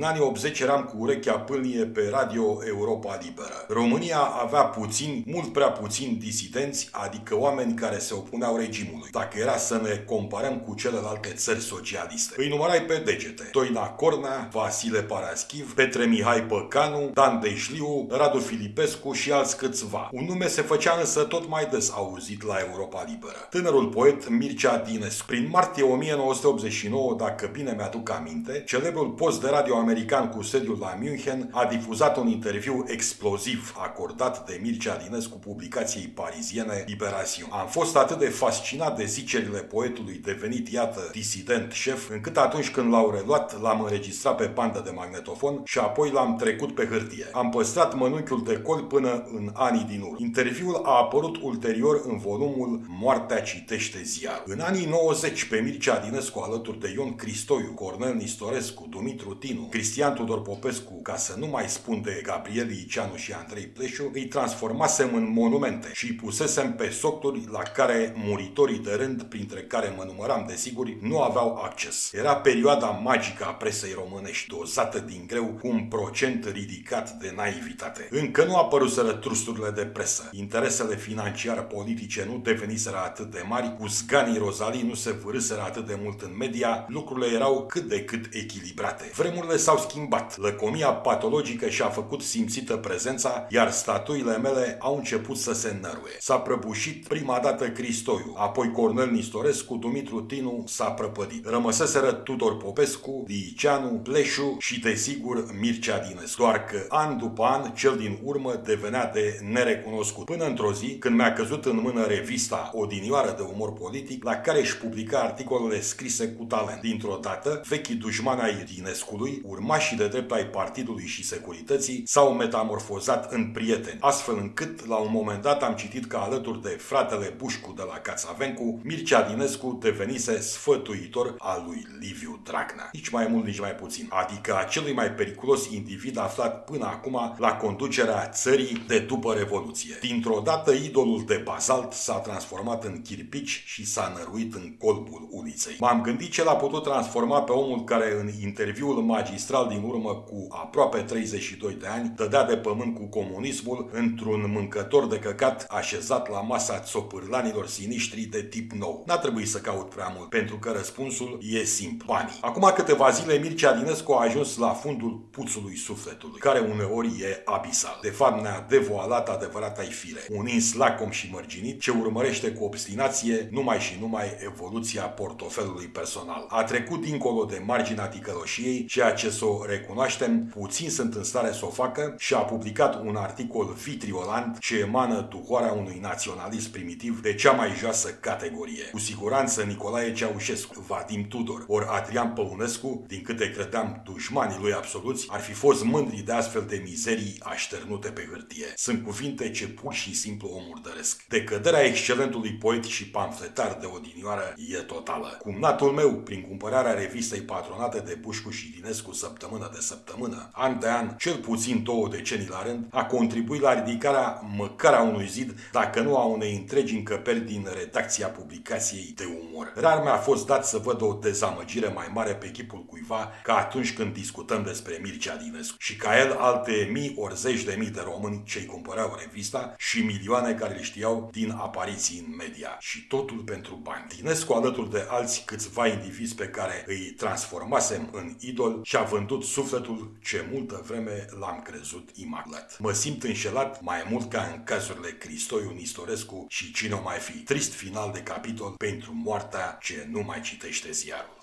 În anii 80 eram cu urechea pâlnie pe Radio Europa Liberă. România avea puțini, mult prea puțini disidenți, adică oameni care se opuneau regimului. Dacă era să ne comparăm cu celelalte țări socialiste. Îi numărai pe degete. Toina Cornea, Vasile Paraschiv, Petre Mihai Păcanu, Dan Deșliu, Radu Filipescu și alți câțiva. Un nume se făcea însă tot mai des auzit la Europa Liberă. Tânărul poet Mircea Dinescu. Prin martie 1989, dacă bine mi-aduc aminte, celebrul post de radio american cu sediul la München a difuzat un interviu exploziv acordat de Mircea Dinescu publicației pariziene Liberation. Am fost atât de fascinat de zicerile poetului devenit, iată, disident șef, încât atunci când l-au reluat, l-am înregistrat pe bandă de magnetofon și apoi l-am trecut pe hârtie. Am păstrat mănunchiul de col până în anii din urmă. Interviul a apărut ulterior în volumul Moartea citește ziar. În anii 90, pe Mircea Dinescu alături de Ion Cristoiu, Cornel Nistorescu, Dumitru Tinu, Cristian Tudor Popescu, ca să nu mai spun de Gabriel Iceanu și Andrei Pleșu, îi transformasem în monumente și îi pusesem pe socturi la care muritorii de rând, printre care mă număram desigur, nu aveau acces. Era perioada magică a presei românești, dozată din greu cu un procent ridicat de naivitate. Încă nu apăruseră trusturile de presă. Interesele financiare politice nu deveniseră atât de mari, cu zganii Rozalii nu se vârâseră atât de mult în media, lucrurile erau cât de cât echilibrate. Vremurile s-au schimbat. Lăcomia patologică și-a făcut simțită prezența, iar statuile mele au început să se înnăruie. S-a prăbușit prima dată Cristoiu, apoi Cornel Nistorescu, Dumitru Tinu s-a prăpădit. Rămăseseră Tudor Popescu, Liceanu, Pleșu și, desigur, Mircea Dinescu. Doar că an după an, cel din urmă devenea de nerecunoscut. Până într-o zi, când mi-a căzut în mână revista Odinioară de umor politic, la care își publica articolele scrise cu talent. Dintr-o dată, vechii dușmani ai Dinescului, urmașii de drept ai partidului și securității, s-au metamorfozat în prieteni, astfel încât, la un moment dat, am citit că alături de fratele Bușcu de la Cațavencu, Mircea Dinescu devenise sfătuitor al lui Liviu Dragnea. Nici mai mult, nici mai puțin. Adică a celui mai periculos individ aflat până acum la conducerea țării de după Revoluție. Dintr-o dată, idolul de bazalt s-a transformat în chirpici și s-a năruit în colbul uliței. M-am gândit ce l-a putut transforma pe omul care în interviul magistral din urmă cu aproape 32 de ani dădea de pământ cu comunismul într-un mâncător de căcat așezat la masa țopârlanilor siniștri de tip nou. N-a trebuit să caut prea mult, pentru că răspunsul e simplu. Banii. Acum câteva zile Mircea Dinescu a ajuns la fundul puțului sufletului, care uneori e abisal. De fapt ne-a devoalat adevărata fire. Un ins lacom și mărginit ce urmărește cu obstinație numai și numai evoluția portofelului personal. A trecut dincolo de marginea ticăloșiei, ceea ce să o recunoaștem, puțin sunt în stare să o facă și a publicat un articol vitriolant ce emană duhoarea unui naționalist primitiv de cea mai joasă categorie. Cu siguranță Nicolae Ceaușescu, Vadim Tudor, ori Adrian Păunescu, din câte credeam dușmanii lui absoluți, ar fi fost mândri de astfel de mizerii așternute pe hârtie. Sunt cuvinte ce pur și simplu o murdăresc. Decăderea excelentului poet și pamfletar de odinioară e totală. Cumnatul meu, prin cumpărarea revistei patronate de Bușcu și Dinescu săptămână de săptămână, an de an, cel puțin două decenii la rând, a contribuit la ridicarea măcar a unui zid, dacă nu a unei întregi încăperi din redacția publicației de umor. Rar mi-a fost dat să văd o dezamăgire mai mare pe chipul cuiva ca atunci când discutăm despre Mircea Dinescu. Și ca el alte mii ori zeci de mii de români ce-i cumpărau revista și milioane care le știau din apariții în media. Și totul pentru bani. Dinescu alături de alți câțiva indivizi pe care îi transformasem în idol și-a vândut sufletul ce multă vreme l-am crezut imaculat. Mă simt înșelat mai mult ca în cazurile Cristoiu Nistorescu și cine o mai fi. Trist final de capitol pentru moartea ce nu mai citește ziarul.